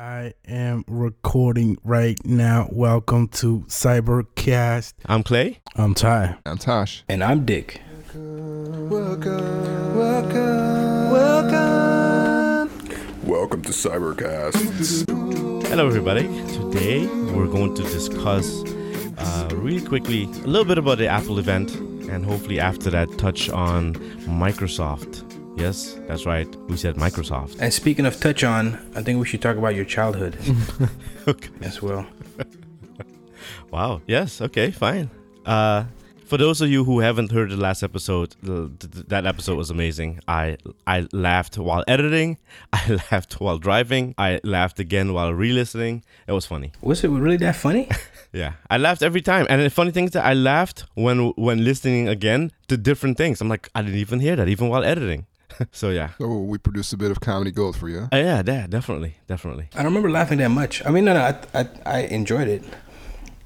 I am recording right now. Welcome to Cybercast. I'm Clay. I'm Ty. I'm Tosh. And I'm Dick. Welcome Welcome. Welcome. Welcome, welcome to Cybercast. Hello, everybody. Today we're going to discuss uh, really quickly a little bit about the Apple event, and hopefully after that, touch on Microsoft. Yes, that's right. We said Microsoft. And speaking of touch on, I think we should talk about your childhood okay. as well. Wow. Yes. Okay. Fine. Uh, for those of you who haven't heard the last episode, that episode was amazing. I I laughed while editing. I laughed while driving. I laughed again while re-listening. It was funny. Was it really that funny? Yeah, I laughed every time. And the funny thing is that I laughed when when listening again to different things. I'm like, I didn't even hear that even while editing. so yeah. So we produced a bit of comedy gold for you. Uh, yeah, yeah, definitely, definitely. I don't remember laughing that much. I mean, no, no, I, I, I enjoyed it.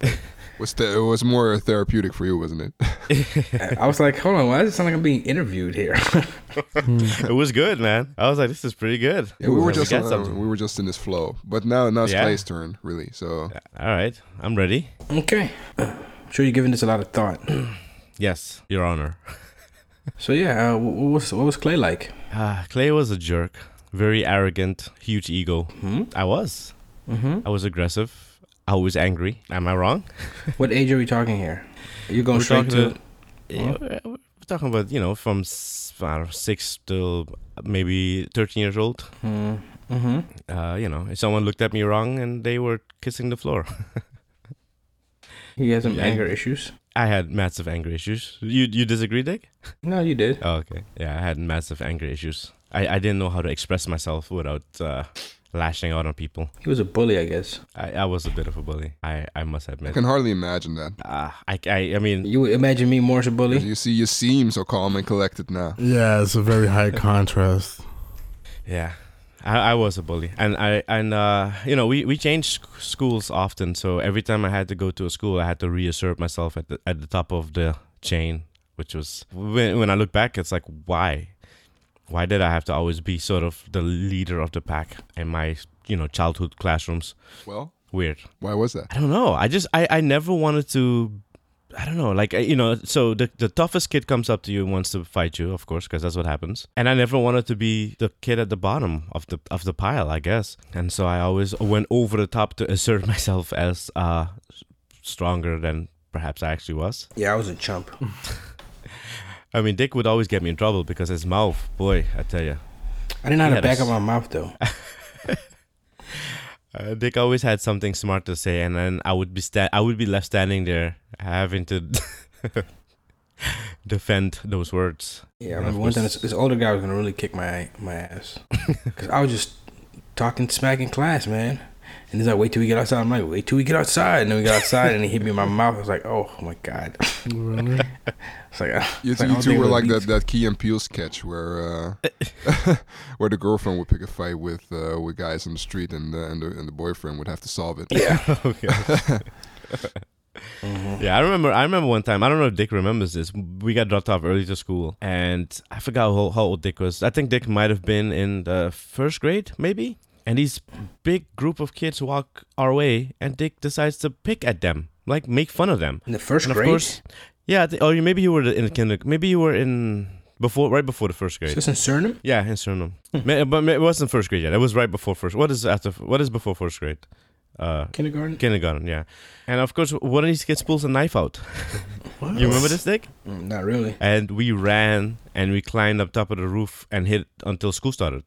Was the, it was more therapeutic for you, wasn't it? I- I was like, hold on, why does it sound like I'm being interviewed here? it was good, man. I was like, this is pretty good. Yeah, we were Yeah, just got uh, something. we were just in this flow. But now now it's Yeah. Clay's turn, really. So All right, I'm ready. okay. I'm sure you're giving this a lot of thought. Yes, Your Honor. So yeah, uh, what was what was Clay like? Ah, Clay was a jerk, very arrogant, huge ego. Hmm? I was. Mm-hmm. I was aggressive. I was angry. Am I wrong? What age are we talking here? Are you going We're straight talking to? Yeah, we're we're talking about you know from s- I don't know, six to maybe thirteen years old. Mm-hmm. Uh, you know, if someone looked at me wrong and they were kissing the floor. He has some Yeah. anger issues. I had massive anger issues. You you disagree, Dick? No, you did. Oh, okay. Yeah, I had massive anger issues. I, I didn't know how to express myself without uh, lashing out on people. He was a bully, I guess. I, I was a bit of a bully. I, I must admit. I can hardly imagine that. Uh, I, I I mean, You imagine me more as a bully? You see, you seem so calm and collected now. Yeah, it's a very high contrast. yeah. I, I was a bully, and I and uh, you know we, we changed sc- schools often. So every time I had to go to a school, I had to reassert myself at the at the top of the chain, which was when when I look back, it's like why, why did I have to always be sort of the leader of the pack in my you know childhood classrooms? Well, Weird. why was that? I don't know. I just I I never wanted to. I don't know, like you know, so the the toughest kid comes up to you and wants to fight you, of course, because that's what happens. And I never wanted to be the kid at the bottom of the of the pile, I guess. And so I always went over the top to assert myself as uh stronger than perhaps I actually was. Yeah, I was a chump. I mean, Dick would always get me in trouble because his mouth, boy, I tell you, I didn't know how to back up my mouth though. uh, Dick always had something smart to say, and then I would be sta- I would be left standing there having to defend those words. Yeah, I remember one time this, this older guy was gonna really kick my my ass because I was just talking smack in class, man. And he's like, "Wait till we get outside." I'm like, "Wait till we get outside." And then we got outside, and he hit me in my mouth. I was like, "Oh my god!" Really? It's like, uh, You, it's like, I you two were like beats- that, that Key and Peele sketch where uh, where the girlfriend would pick a fight with uh, with guys on the street and the, and the and the boyfriend would have to solve it. Yeah. okay. Mhm. Yeah, I remember. I remember one time. I don't know if Dick remembers this. We got dropped off early to school, and I forgot how, how old Dick was. I think Dick might have been in the first grade, maybe. And these big group of kids walk our way, and Dick decides to pick at them, like make fun of them. In the first And of grade. course, yeah. I or oh, maybe you were in the kinder. Maybe you were in before, right before the first grade. this in Suriname? Yeah, in Suriname. Hmm. Ma- but it wasn't first grade yet. It was right before first. What is after? What is before first grade? Uh, Kindergarten. kindergarten. Yeah. And of course, one of these kids pulls a knife out. You remember this, Dick? Mm, not really. And we ran and we climbed up top of the roof and hid until school started.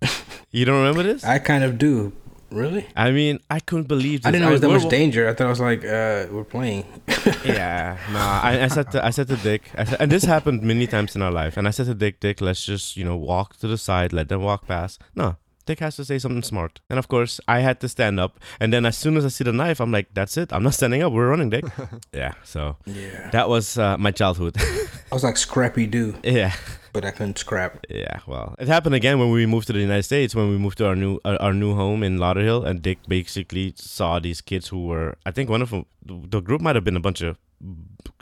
you don't remember this? I kind of do. Really? I mean, I couldn't believe this. I didn't know it was that we're- much danger. I thought it was like uh, we're playing. Yeah, nah. I, I said to, I said to Dick, I said, and this happened many times in our life. And I said to Dick, Dick, let's just you know walk to the side, let them walk past. No, Dick has to say something smart. And of course, I had to stand up. And then as soon as I see the knife, I'm like, that's it. I'm not standing up. We're running, Dick. yeah. So Yeah. that was uh, my childhood. I was like Scrappy Doo, yeah. but I couldn't scrap. Yeah, well, it happened again when we moved to the United States. When we moved to our new our, our new home in Lauderhill, and Dick basically saw these kids who were, I think one of them, the group might have been a bunch of,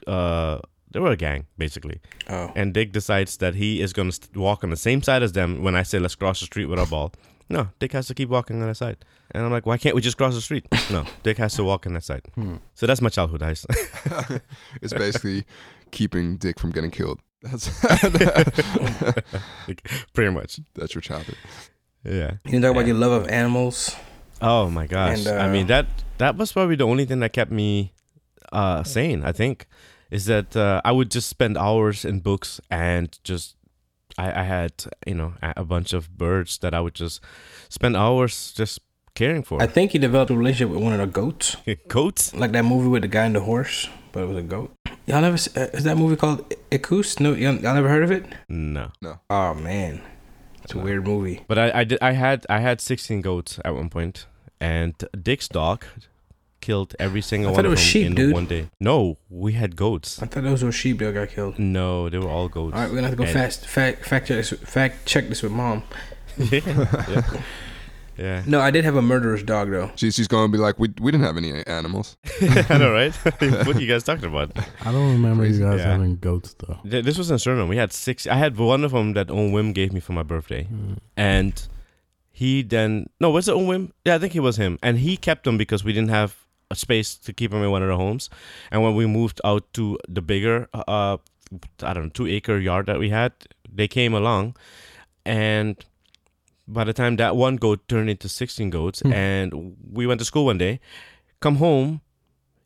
uh, they were a gang basically. Oh. And Dick decides that he is gonna st- walk on the same side as them when I say let's cross the street with our ball. No, Dick has to keep walking on that side. And I'm like, why can't we just cross the street? no, Dick has to walk on that side. Hmm. So that's my childhood heist. it's basically keeping Dick from getting killed. That's Like, pretty much. that's your childhood. Yeah. You talk about Yeah. your love of animals. Oh my gosh. And, I mean uh, that that was probably the only thing that kept me uh sane, I think. Is that uh, I would just spend hours in books and just I, I had, you know, a, a bunch of birds that I would just spend hours just caring for. I think he developed a relationship with one of the goats, Goats? like that movie with the guy and the horse, but it was a goat. Y'all never s- uh, is that movie called Equus? No, y'all, y'all never heard of it? No. No. Oh man, it's a weird movie. But I, I did I had I had sixteen goats at one point and Dick's dog killed every single I one of them sheep, in dude. one day. No, we had goats. I thought those were sheep that got killed. No, they were all goats. All right, we're gonna have to go And- fast fact fact check this fact check this with mom. yeah. yeah. Yeah. No, I did have a murderous dog though. She's she's gonna be like, we we didn't have any animals. I know, right? what are you guys talking about? I don't remember you guys Yeah. having goats though. This was in Suriname. We had six. I had one of them that Owen Wim gave me for my birthday, Mm. and he then no, was it Owen Wim? Yeah, I think it was him, and he kept them because we didn't have a space to keep them in one of the homes. And when we moved out to the bigger, uh, I don't know, two acre yard that we had, they came along, and by the time that one goat turned into sixteen goats, Hmm. and we went to school one day, come home,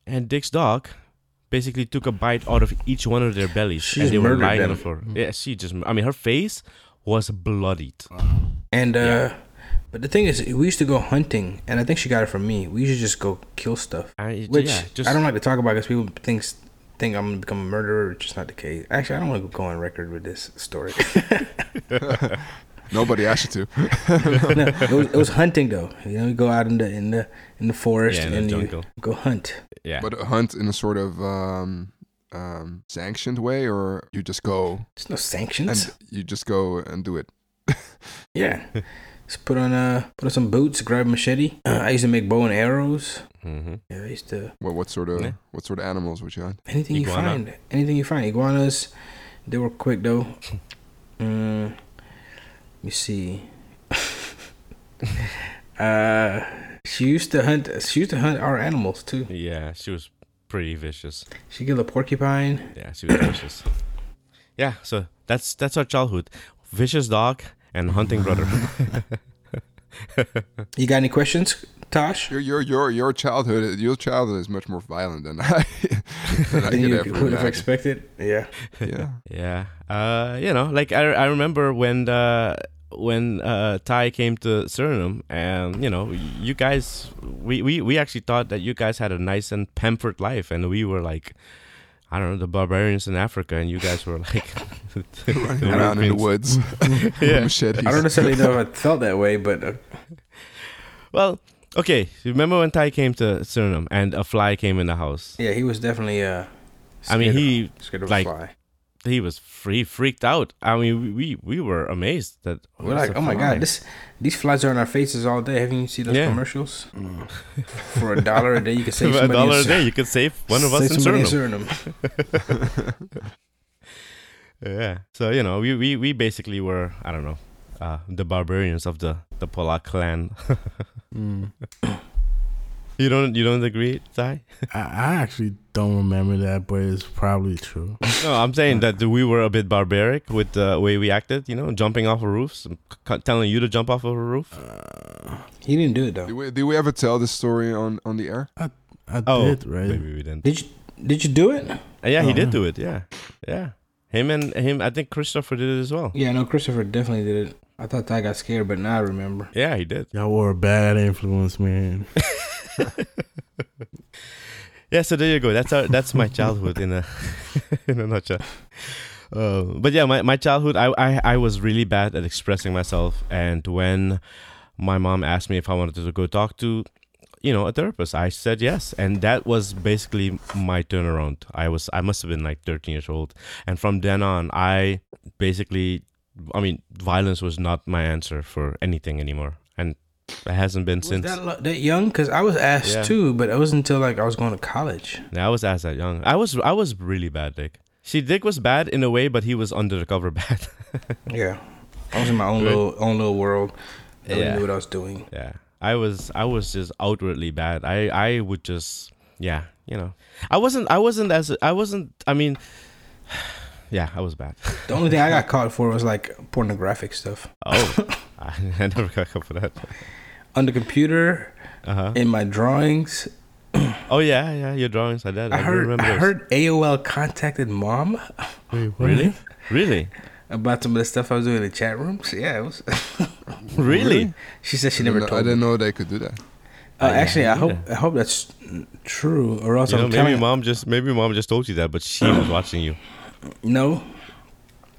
and Dick's dog basically took a bite out of each one of their bellies, She and just they were murdered lying on the floor. Mm. Yeah, she just. I mean, her face was bloodied. And uh Yeah. But the thing is, we used to go hunting, and I think she got it from me. We used to just go kill stuff, I, which yeah, just I don't like to talk about because people thinks think I'm gonna become a murderer, which is not the case. Actually, I don't want to go on record with this story. Nobody asked you to. no, it was, it was hunting though. You know, you go out in the in the in the forest Yeah, in the and you go hunt. yeah. But hunt in a sort of um, um, sanctioned way, or you just go There's no sanctions. and you just go and do it. yeah, just put on uh put on some boots, grab a machete. Uh, I used to make bow and arrows. hmm Yeah, I used to What what sort of Yeah. what sort of animals would you hunt? anything Iguana. you find. Anything you find. Iguanas. They were quick though. Mm, let me see. uh, she used to hunt. She used to hunt our animals too. Yeah, she was pretty vicious. She killed a porcupine. Yeah, she was vicious. Yeah, so that's that's our childhood. Vicious dog and hunting brother. You got any questions, Tosh? Your your your your childhood your childhood is much more violent than I than I Than could you ever would have expected. Yeah. Yeah. yeah, uh, you know, like I, I remember when the when uh, Ty came to Suriname, and you know, you guys, we, we we actually thought that you guys had a nice and pampered life, and we were like. I don't know the barbarians in Africa, and you guys were like Running around in the woods. Yeah. Machetes. I don't necessarily know if I felt that way, but uh, Well, okay. Remember when Ty came to Suriname and a fly came in the house? yeah, he was definitely. Uh, I mean, scared of- he scared of like, a fly. He was free freaked out. I mean, we we were amazed that We're like, oh my god, this these flies are on our faces all day. Haven't you seen those Yeah. commercials? For a dollar a day, you can save For a dollar a day, you could save one of us in Suriname. Suriname. Yeah. So you know, we, we we basically were I don't know, uh, the barbarians of the the Polak clan. Mm. You don't you don't agree, Ty? I, I actually don't remember that, but it's probably true. No, I'm saying that we were a bit barbaric with the way we acted. You know, jumping off of roofs, telling you to jump off of a roof. He didn't do it though. Did we, did we ever tell this story on, on the air? I Oh, did, right? Maybe we didn't. Did you did you do it? Uh, yeah, he Oh, did yeah. do it. Yeah, yeah. Him and him. I think Christopher did it as well. Yeah, no, Christopher definitely did it. I thought I got scared, but now I remember. Yeah, he did. Y'all were a bad influence, man. Yeah, so there you go. That's our that's my childhood in a in a nutshell. Uh, but yeah, my, my childhood, I, I I was really bad at expressing myself, and when my mom asked me if I wanted to go talk to, you know, a therapist, I said yes, and that was basically my turnaround. I was I must have been like 13 years old, and from then on, I basically, I mean, violence was not my answer for anything anymore, and it hasn't been Was since. that that young? Because I was asked Yeah. too, but it wasn't until like I was going to college. Yeah, I was asked that young. I was I was really bad, Dick. See, Dick was bad in a way, but he was under the cover bad. Yeah, I was in my own Right. little own little world. Nobody Yeah. knew what I was doing. Yeah, I was I was just outwardly bad. I I would just yeah, you know, I wasn't I wasn't as I wasn't. I mean, yeah, I was bad. The only thing I got caught for was like pornographic stuff Oh, I, I never got caught for that. on the computer Uh huh. in my drawings. Oh yeah, yeah, your drawings. I did. I I, heard remember. I heard AOL contacted mom Wait. Really, really, about some of the stuff I was doing in the chat rooms. Yeah, it was. really. she said she I never didn't know- told I didn't know they could do that. Uh, I- actually, I hope yeah. I hope that's true, or else You know, I'm maybe telling. mom just maybe mom just told you that, but she was watching you. No,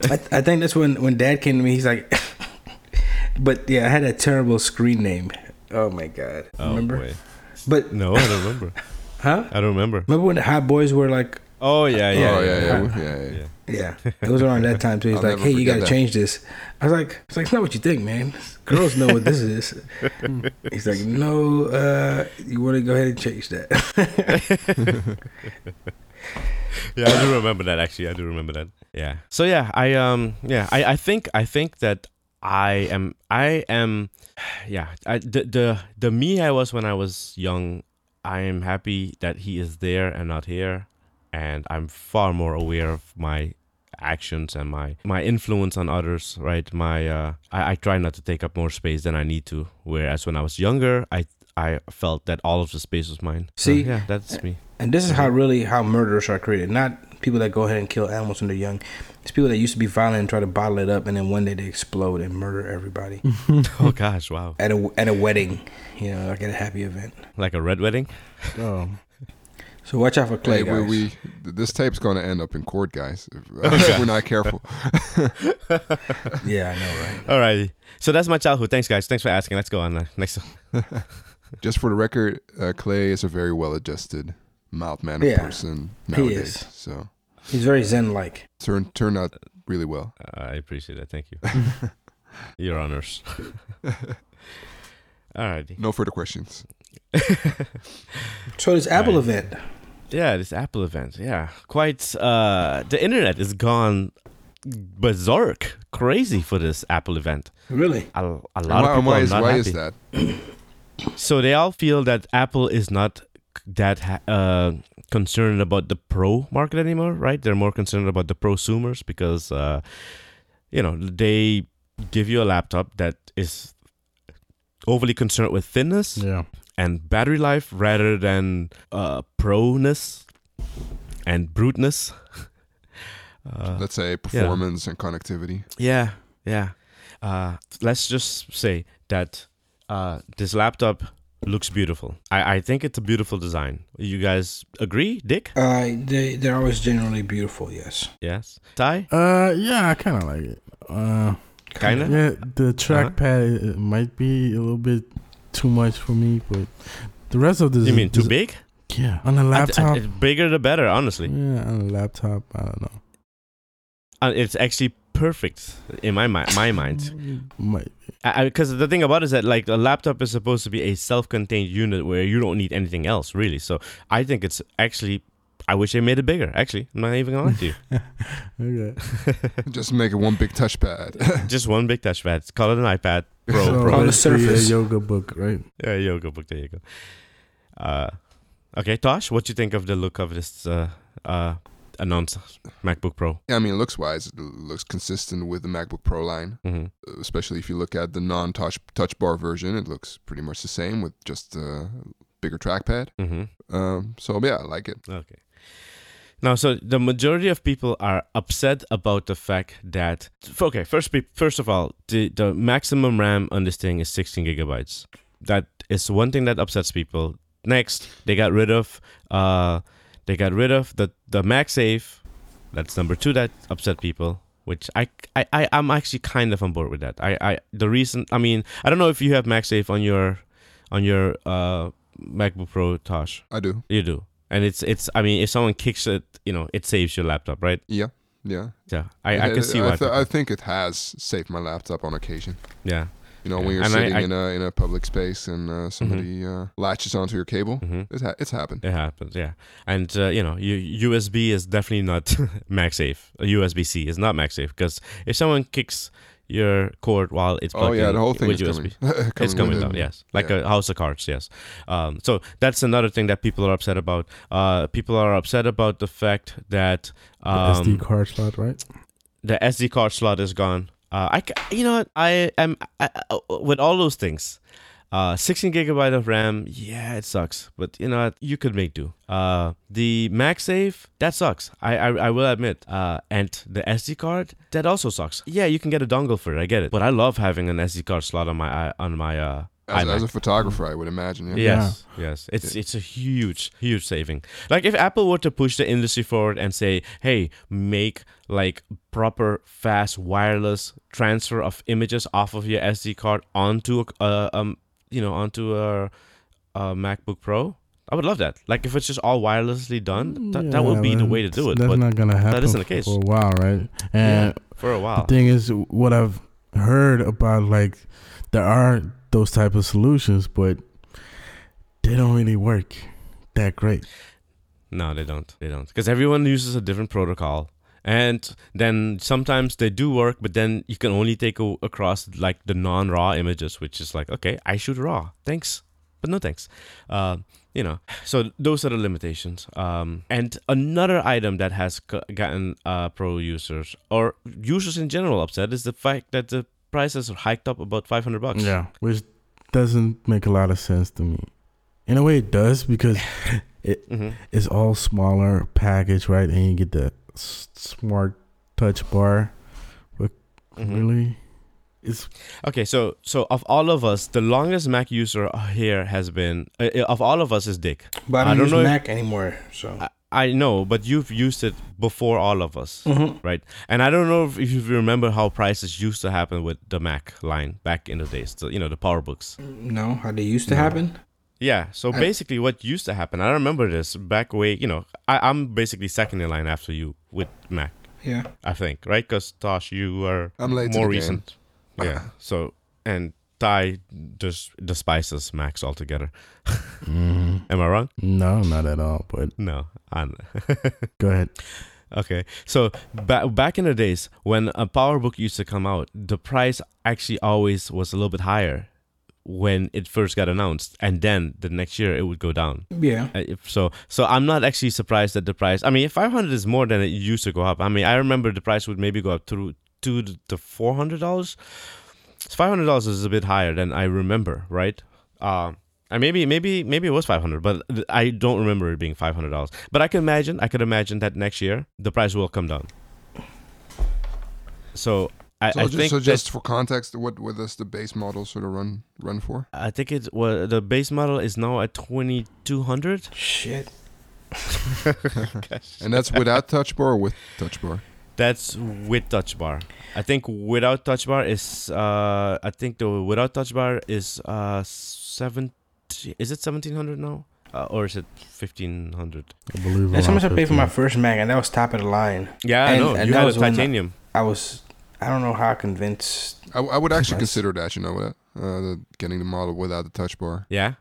I, I think that's when when Dad came to me. He's like, but yeah, I had a terrible screen name. Oh my god, Oh remember? boy. But No, I don't remember. huh? I don't remember. Remember when the Hot Boys were like, Oh yeah, yeah, oh yeah, yeah. yeah, yeah. yeah, yeah. yeah, it was around that time too. He's I'll like, hey, you gotta that. change this. I was like, it's like it's not what you think, man. Girls know what this is. He's like, no, uh, you want to go ahead and change that. Yeah, I do remember that actually. I do remember that. Yeah. So yeah, I um yeah, I I think I think that I am I am yeah, I the the the me I was when I was young, I am happy that he is there and not here and I'm far more aware of my actions and my my influence on others right my uh I, I try not to take up more space than i need to whereas when i was younger i i felt that all of the space was mine So, See? yeah that's me And this is how really how murderers are created. Not people that go ahead and kill animals when they're young. It's people that used to be violent and try to bottle it up, and then one day they explode and murder everybody oh gosh wow at a at a wedding, you know, like at a happy event. like a red wedding Oh, So watch out for Clay, Hey, we, guys. we th- this tape's going to end up in court, guys. If, if we're not careful. yeah, I know, right? Alrighty. So that's my childhood. Thanks, guys. Thanks for asking. Let's go on. Uh, next. Just for the record, uh, Clay is a very well-adjusted, mild-mannered Yeah, person he nowadays. is. So He's very zen-like. turned turned out really well. I appreciate that. Thank you. Your honors. Alrighty. No further questions. So this Apple Right. event, Yeah, this Apple event. Yeah, quite. Uh, the internet is gone berserk, crazy for this Apple event. really? A, a lot And of people why are is not why happy. is that? So they all feel that Apple is not that ha- uh, concerned about the pro market anymore, right? They're more concerned about the prosumers because, uh, you know, they give you a laptop that is overly concerned with thinness yeah. and battery life rather than uh, proness and bruteness. Uh, Let's say performance and connectivity. yeah, yeah. Uh, let's just say that uh, this laptop looks beautiful. I, I think it's a beautiful design. You guys agree, Dick? Uh, they they're always generally beautiful. Yes. Yes. Ty? Uh, yeah, I kind of like it. Uh, Kinda? Yeah, the trackpad it might be a little bit too much for me, but the rest of this. You mean too is- big? Yeah, on a laptop. it's bigger the better, honestly. yeah, on a laptop. I don't know. Uh, it's actually perfect in my mi- my mind. Might. Because the thing about it is that like a laptop is supposed to be a self-contained unit where you don't need anything else really. So I think it's actually. I wish they made it bigger. Actually, I'm not even gonna lie to you. Okay. Just make it one big touchpad. Just one big touchpad. Call it an iPad Pro. so Pro. On the Surface. a yoga book, right? Yeah, yoga book. There you go. Uh, okay, Tosh, what do you think of the look of this uh, uh, announced MacBook Pro? yeah, I mean, looks wise, it looks consistent with the MacBook Pro line. hmm Especially if you look at the non-touch touch bar version, it looks pretty much the same with just a bigger trackpad. hmm Um, so yeah, I like it. Okay. Now, so the majority of people are upset about the fact that okay, first, first of all, the the maximum RAM on this thing is 16 gigabytes. That is one thing that upsets people. Next, they got rid of uh, they got rid of the the MagSafe. That's number two that upset people. Which I, I, I I'm actually kind of on board with that. I, I the reason I mean I don't know if you have MagSafe on your on your uh MacBook Pro, Tosh. I do. You do. And it's it's I mean if someone kicks it, you know, it saves your laptop, right? Yeah, yeah. Yeah. I, I can see I, why. th- I think it has saved my laptop on occasion. yeah. You know, Yeah. when you're And sitting I- in a in a public space and uh, somebody uh, latches onto your cable, hmm it ha- it's happened. It happens, yeah. And uh, you know, U- USB is definitely not MagSafe. USB C is not MagSafe because if someone kicks your cord while it's Oh plugged yeah, in the whole thing with is USB. coming. it's coming down, it. yes, like Yeah. a house of cards, yes. Um, so that's another thing that people are upset about. Uh, people are upset about the fact that The um, SD card slot, right? the SD card slot is gone. Uh, I, you know, what? I am I, with all those things. Uh, 16 gigabyte of RAM, yeah, it sucks, but you know what? You could make do. Uh, the MagSafe, that sucks. I, I, I will admit. Uh, and the SD card, that also sucks. Yeah, you can get a dongle for it. I get it, but I love having an SD card slot on my on my uh. As, iMac. as a photographer, I would imagine. Yeah. Yes, yes. It's it's a huge, huge saving. Like if Apple were to push the industry forward and say, "Hey, make like proper, fast, wireless transfer of images off of your SD card onto a uh, um, you know, onto a, a MacBook Pro," I would love that. Like if it's just all wirelessly done, that, that would be the way to do it. That's But not gonna happen That isn't the case. for a while, right? And for a while. the thing is, what I've heard about, like, there are those type of solutions, but they don't really work that great. No, they don't. They don't. Because everyone uses a different protocol. And then sometimes they do work, but then you can only take a- across like the non raw images, which is like, okay, I shoot raw. Thanks. But no thanks. Uh, you know, so those are the limitations. Um, and another item that has gotten uh, pro users or users in general upset is the fact that the prices are hiked up about 500 bucks. Yeah, which doesn't make a lot of sense to me. In a way, it does because hmm it's all smaller package, right? And you get the s- smart touch bar. Mhm. Really, it's Okay, so so of all of us, the longest Mac user here has been uh, of all of us is Dick. But I I don't, don't use know if- Mac anymore, so. I, I know, but you've used it before all of us, Mhm. right? And I don't know if, if you remember how prices used to happen with the Mac line back in the days. The, you know, the PowerBooks. No, how they used to No. happen. Yeah. So I- basically, what used to happen, I remember this back way. You know, I, I'm basically second in line after you with Mac. Yeah. I think, right? Because Tosh, you are I'm late more the game. recent. Yeah. So and Ty just despises Macs altogether. mm, Am I wrong? no, not at all. But No. I'm, go ahead. okay. So ba- back in the days when a PowerBook used to come out, the price actually always was a little bit higher when it first got announced, and then the next year it would go down. Yeah. Uh, So, so I'm not actually surprised that the price. I mean, 500 is more than it used to go up. I mean, I remember the price would maybe go up to two to four hundred dollars. Five hundred dollars is a bit higher than I remember, right? Uh, and maybe, maybe, maybe it was five hundred, but I don't remember it being five hundred dollars. But I can imagine, I could imagine that next year the price will come down. So I, So, I just, think so that- just for context, what what does the base model sort of run run for? I think it well, the base model is now at twenty two hundred. Shit. And that's without touch bar or with touch bar? That's with touch bar. I think without touch bar is uh I think the without touch bar is uh seven is it seventeen hundred now? Uh, or is it fifteen hundred? I believe. That's how much I paid for my first Mac, and that was top of the line. Yeah, I know. and You that had a was when titanium. I was, I don't know how convinced. I, I would actually consider that. You know that uh, the, getting the model without the touch bar. Yeah.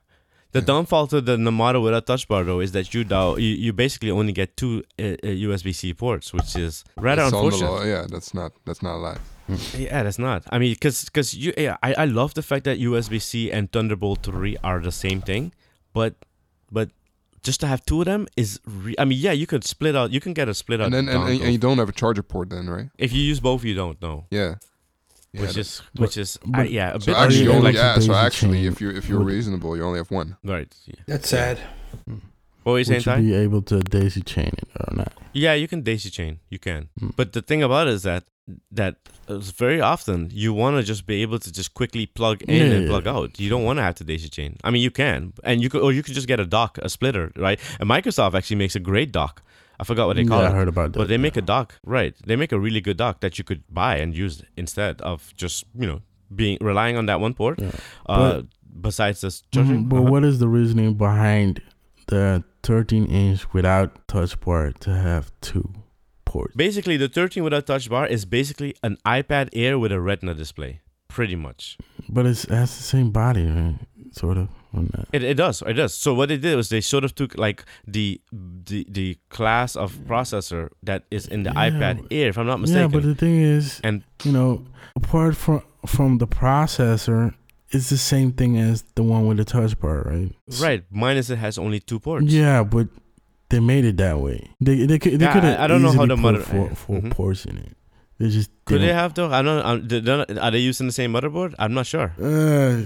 The downfall to the Namato without touch bar though is that you do, you, you basically only get two uh, uh, USB C ports, which is rather It's on the unfortunate. Yeah, that's not that's not allowed. Yeah, that's not. I mean, because because you, yeah, I, I love the fact that USB C and Thunderbolt three are the same thing, but but just to have two of them is. Re- I mean, yeah, you could split out. You can get a split out. And then and, and, and you don't have a charger port then, right? if you use both, you don't know. Yeah. Yeah, which that- is which is I, but- yeah a so bit actually, you you only, able yeah. So actually, if you if you're reasonable, you only have one. right. Yeah. That's sad. What were you saying, Would you be able to daisy chain it or not? Yeah, you can daisy chain. You can. Mm. But the thing about it is that that is very often you want to just be able to just quickly plug in Yeah, and yeah. plug out. You don't want to have to daisy chain. I mean, you can, and you could, or you could just get a dock, a splitter, right? And Microsoft actually makes a great dock. I forgot what they call yeah, it. I heard about that. But they make yeah. a dock, right? They make a really good dock that you could buy and use instead of just you know being relying on that one port. Yeah. Uh, besides this charging, Mhm, But Uh-huh. what is the reasoning behind the 13 inch without touch bar to have two ports? Basically, the 13 without touch bar is basically an iPad Air with a Retina display, pretty much. But it's, it has the same body, right? Sort of. On that. It, it does. It does. So what they did was they sort of took like the the the class of processor that is in the Yeah, iPad Air, if I'm not mistaken. Yeah, but the thing is, and you know, apart from from the processor, it's the same thing as the one with the touch bar, right? right, minus it has only two ports. Yeah, but they made it that way. They they could they Yeah, could I- have I don't know how the put mother- four, four Mhm. ports in it. They just Could they have though? I don't. know. they're not- Are they using the same motherboard? I'm not sure. Uh,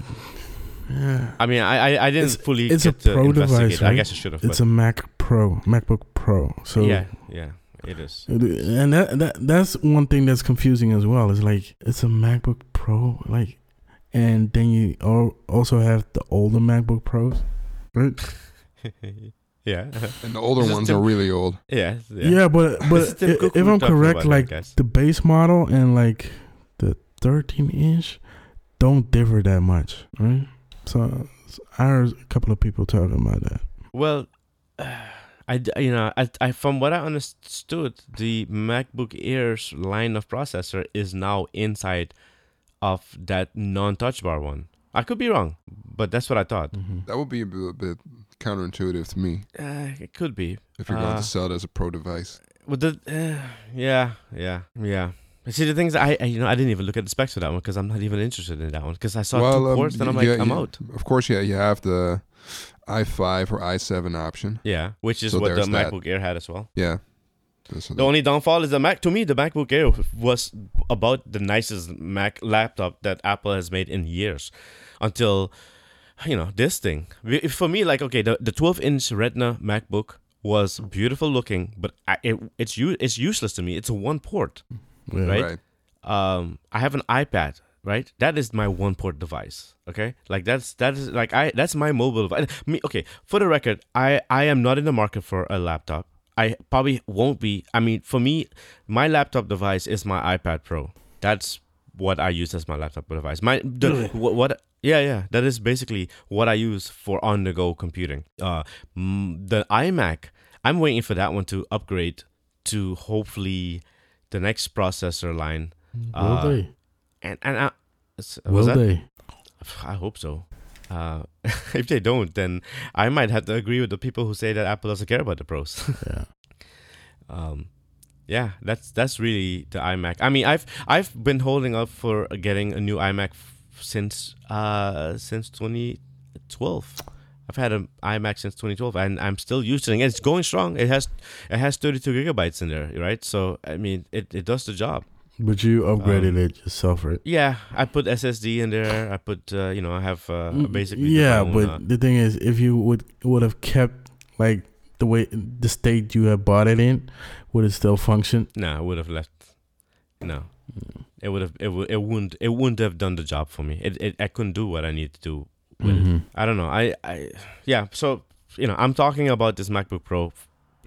yeah. I mean, I I, I didn't It's- fully it's a to pro device, investigate. I guess I should have. It's but a Mac Pro, MacBook Pro. So yeah, yeah, it is. and that, that that's one thing that's confusing as well. It's like it's a MacBook Pro, like, and then you also have the older MacBook Pros, right? yeah, And the older ones Tim- are really old. yeah, Yeah, yeah. but but is Tim i- Cook if I'm correct, like guys. the base model and like the 13 inch don't differ that much, right? So, so I heard a couple of people talking about that. Well, I you know I, I from what I understood, the MacBook Air's line of processor is now inside of that non-touch bar one. I could be wrong, but that's what I thought. That would be a bit, bit counterintuitive to me Uh, it could be. if you're going Uh, to sell it as a pro device. Well, the uh, yeah, yeah, yeah. See, the things I, I you know I didn't even look at the specs for that one because I'm not even interested in that one because I saw two um, ports and I'm yeah, like I'm yeah. out. Of course, yeah, you have the i5 or i7 option. Yeah, which is So what the that. MacBook Air had as well. Yeah. The only downfall is the Mac. To me, the MacBook Air was about the nicest Mac laptop that Apple has made in years, until you know this thing. For me, like okay, the the 12 inch Retina MacBook was beautiful looking, but I, it, it's u- it's useless to me. It's a one port. Yeah. Right? right. um I have an iPad, right? That is my one port device. Okay? Like that's that is like I that's my mobile device. Me okay, for the record, I I am not in the market for a laptop. I probably won't be. I mean, for me, my laptop device is my iPad Pro. That's what I use as my laptop device. My the, Really? what, what yeah, yeah, that is basically what I use for on the go computing. Uh the iMac, I'm waiting for that one to upgrade to hopefully the next processor line Will Uh, they? and and I, s- Will that? they? I hope so. Uh, if they don't, then I might have to agree with the people who say that Apple doesn't care about the pros. Yeah. um, yeah, that's that's really the iMac. I mean, I've I've been holding up for getting a new iMac f- since uh since 2012. I've had an iMac since 2012, and I'm still using it. It's going strong. It has it has 32 gigabytes in there, right? So I mean, it, it does the job. But you upgraded Um, it yourself, right? Yeah, I put SSD in there. I put, uh, you know, I have uh, Mm, basically. Yeah, own, but uh, the thing is, if you would would have kept like the way the state you had bought it in, would it still function? no, I would have left. No, it would have. It would. It wouldn't. It wouldn't have done the job for me. It. it I couldn't do what I need to do. With it. Mhm. I don't know. I. I. Yeah. So you know, I'm talking about this MacBook Pro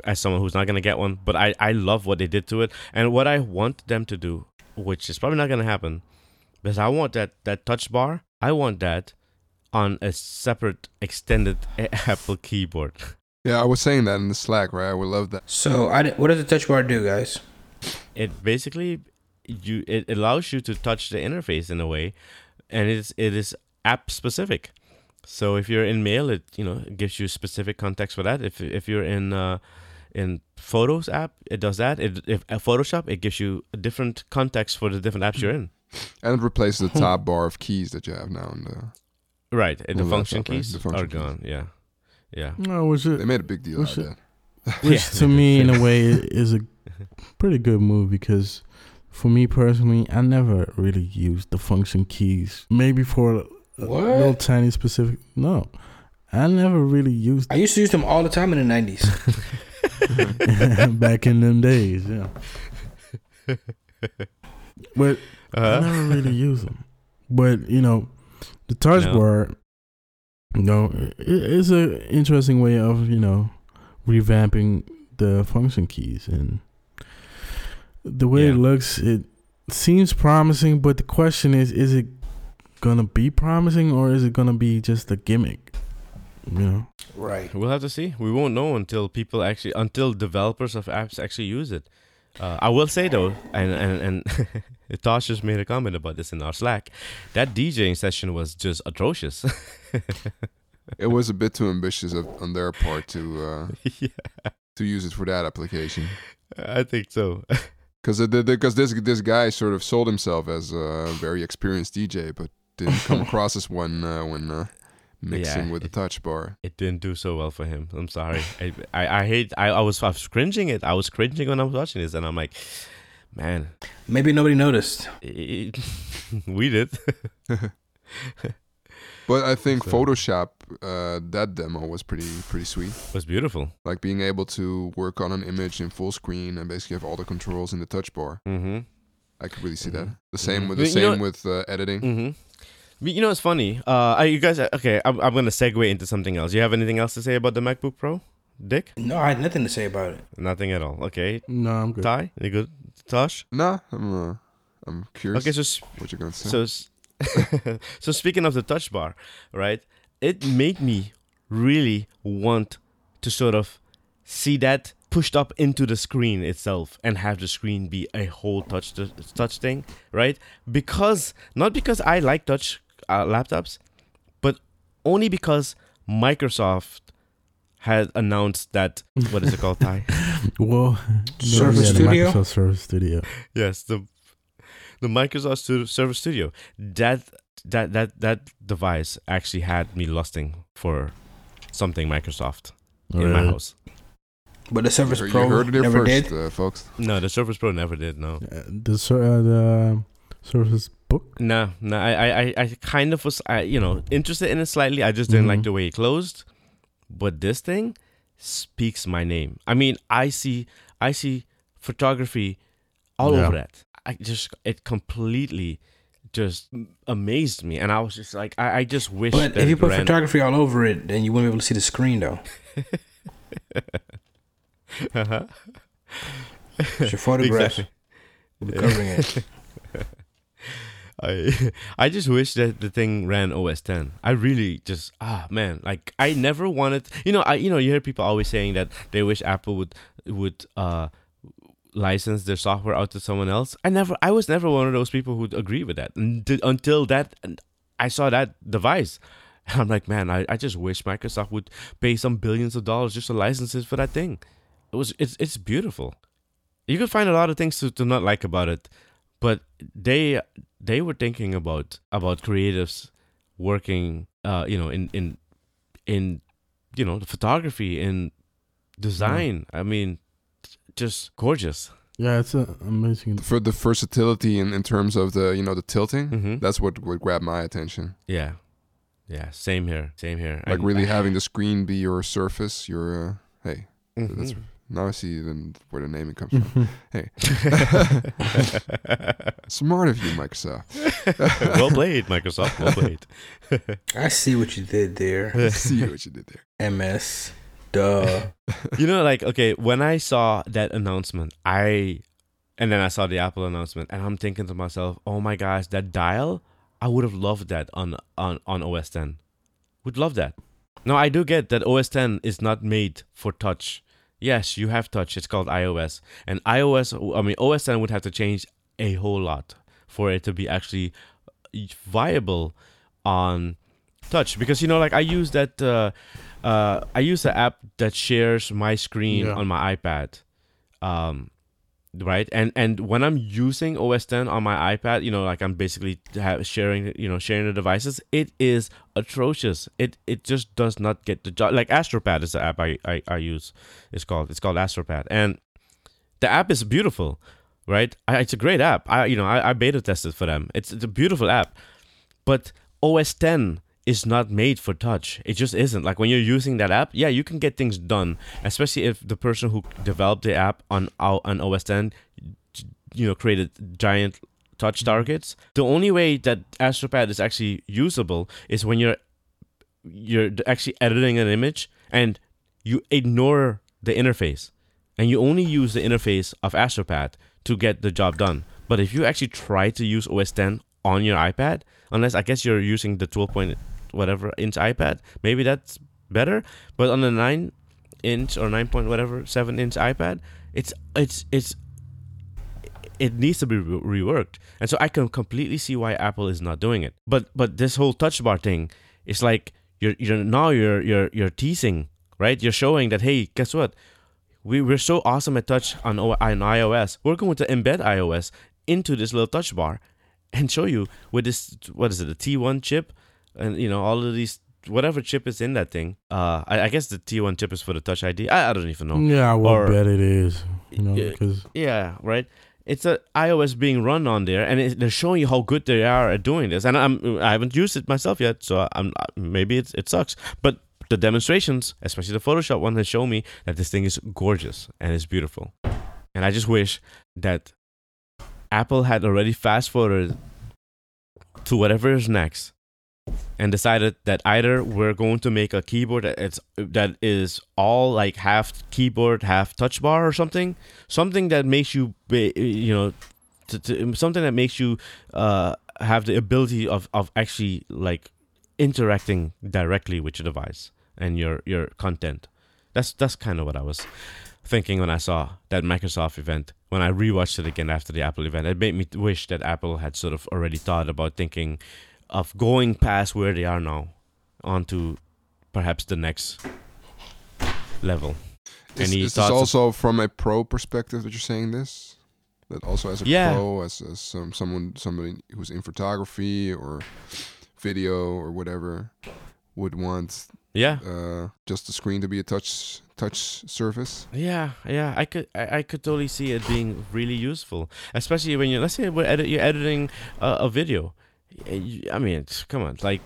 as someone who's not gonna get one, but I. I love what they did to it, and what I want them to do, which is probably not gonna happen, because I want that that touch bar. I want that on a separate extended Apple keyboard. Yeah, I was saying that in the Slack, right? I would love that. So, I, di- what does the touch bar do, guys? it basically you it allows you to touch the interface in a way and it's it is app specific so if you're in mail it you know gives you specific context for that if if you're in uh in photos app it does that it, if uh, photoshop it gives you a different context for the different apps you're in And it replaces the top bar of keys that you have now. In the, right and the the function laptop, right? keys The function are keys. gone yeah yeah No, which they is, made a big deal What's out of that. which Yeah, to me did. in a way is a pretty good move because for me personally, I never really used the function keys. Maybe for a, a What? little tiny specific. No, I never really used I used to use them all the time in the 90s. back in them days. Yeah, but I uh, never really use them. But you know, the touch No. bar, you know, it, it's a interesting way of you know revamping the function keys and the way it looks. It seems promising, but the question is: Is it gonna be promising or is it gonna be just a gimmick? You know, right. We'll have to see. We won't know until people actually, until developers of apps actually use it. Uh, I will say though, and and and Tosh just made a comment about this in our Slack. That DJing session was just atrocious. it was a bit too ambitious of, on their part to uh, yeah, to use it for that application. I think so. Because because this this guy sort of sold himself as a very experienced DJ, but didn't come across as one uh, when uh, mixing Yeah, with the touch bar. It didn't do so well for him. I'm sorry. I, I, I hate. I, I was I was cringing it. I was cringing when I was watching this, and I'm like, man, Maybe nobody noticed. it, we did. But I think So- Photoshop uh, that demo was pretty pretty sweet. It was beautiful. Like being able to work on an image in full screen and basically have all the controls in the touch bar. Mm-hmm. I could really see that. Mhm. The same Mhm. with the You same with uh, editing. Mm-hmm. But you know, it's funny. Uh, are you guys okay? I'm, I'm gonna segue into something else. You have anything else to say about the MacBook Pro, Dick? No, I had nothing to say about it. Nothing at all. Okay, No, I'm good. Ty, any good? Tosh? Nah, I'm uh, I'm curious Okay, so s- what you're gonna say. so so speaking of the touch bar, right? It made me really want to sort of see that pushed up into the screen itself and have the screen be a whole touch touch thing, right? Because not because I like touch uh, laptops, but only because Microsoft had announced that what is it called, Ty? Well, Surface yeah, Studio? Microsoft Surface Studio. yes, the the Microsoft Stu- Surface Studio. That that that that device actually had me lusting for something Microsoft in my house. But the you, Surface heard- Pro you heard it never first, did. uh, folks. No, the Surface Pro never did. No, Uh, the Sur- uh, the Surface Book. no, no. I I I- kind of was I you know interested in it slightly. I just didn't like Mhm. the way it closed. But this thing speaks my name. I mean, I see I see photography all Yeah. over that. I just it completely just amazed me, and I was just like, I, I just wish. But if you put ran- photography all over it, then you wouldn't be able to see the screen though. Uh-huh. It's your photographs Exactly. be covering it. I I just wish that the thing ran OS 10. I really just ah man, like I never wanted. You know, I you know you hear people always saying that they wish Apple would would uh license their software out to someone else. I never. I was never one of those people who'd agree with that Until- that I saw that device. I'm like, man, I, I just wish Microsoft would pay some billions of dollars just to license it for that thing. It was it's it's beautiful. You can find a lot of things to, to not like about it, but they they were thinking about about creatives working uh you know in in in you know the photography and design i mean just gorgeous Yeah, it's uh, amazing. For the versatility in, in terms of the you know the tilting, mm-hmm. that's what what grabbed my attention. yeah yeah same here same here Like And- really having the screen be your surface, your uh, hey. Mhm. That's now I see then where the naming comes from. Hey, smart of you, Microsoft. well played microsoft well played I see what you did there. I see what you did there. MS. Duh. you know like okay when i saw that announcement i and then i saw the apple announcement and i'm thinking to myself oh my gosh that dial i would have loved that on on on os 10 would love that now i do get that os 10 is not made for touch yes you have touch it's called ios and ios i mean os 10 would have to change a whole lot for it to be actually viable on touch. Because you know like i use that uh uh i use the app that shares my screen Yeah. on my ipad. Um right? And and when i'm using os 10 on my ipad you know like i'm basically ha- sharing you know sharing the devices it is atrocious. It it just does not get the job. Like astropad is the app i i, I use. It's called it's called astropad. And the app is beautiful right? I, it's a great app. I you know i, I beta tested for them. It's, it's a beautiful app. But os 10 is not made for touch. It just isn't. Like when you're using that app yeah you can get things done especially if the person who developed the app on on os 10 you know created giant touch mm-hmm. targets. The only way that astropad is actually usable is when you're you're actually editing an image and you ignore the interface. And you only use the interface of astropad to get the job done. But if you actually try to use os 10 on your ipad unless i guess you're using the 12 point whatever inch ipad maybe that's better but on the 9 inch or 9 point whatever 7 inch ipad it's it's it's it needs to be re- reworked and so i can completely see why apple is not doing it but but this whole touch bar thing is like you're you're now you're you're you're teasing, right? You're showing that hey, guess what? We we're so awesome at touch on on iOS. We're going to embed iOS into this little touch bar and show you with this what is it, a T1 chip, and you know all of these whatever chip is in that thing. Uh, I, I guess the T1 chip is for the Touch ID. I, I don't even know. Yeah, I will Or- bet it is. You know, Yeah. because Yeah, right. It's a iOS being run on there, and it, they're showing you how good they are at doing this. And I'm I haven't used it myself yet, so I'm maybe it it sucks. But the demonstrations, especially the Photoshop one, has shown me that this thing is gorgeous and it's beautiful. And I just wish that Apple had already fast forwarded to whatever is next and decided that either we're going to make a keyboard that is all like half keyboard half touch bar or something. Something that makes you be, you know to, to, something that makes you uh have the ability of of actually like interacting directly with your device and your your content. That's that's kind of what i was thinking when i saw that microsoft event. When i rewatched it again after the apple event it made me wish that apple had sort of already thought about thinking of going past where they are now onto perhaps the next level Is, Any is this also from a pro perspective that you're saying this? That also as a Yeah. pro, as, as some someone somebody who's in photography or video or whatever would want yeah uh, just the screen to be a touch touch surface. Yeah, yeah, I could, I, I could totally see it being really useful, especially when you, let's say, we're edit, you're editing a, a video. I mean, come on, like,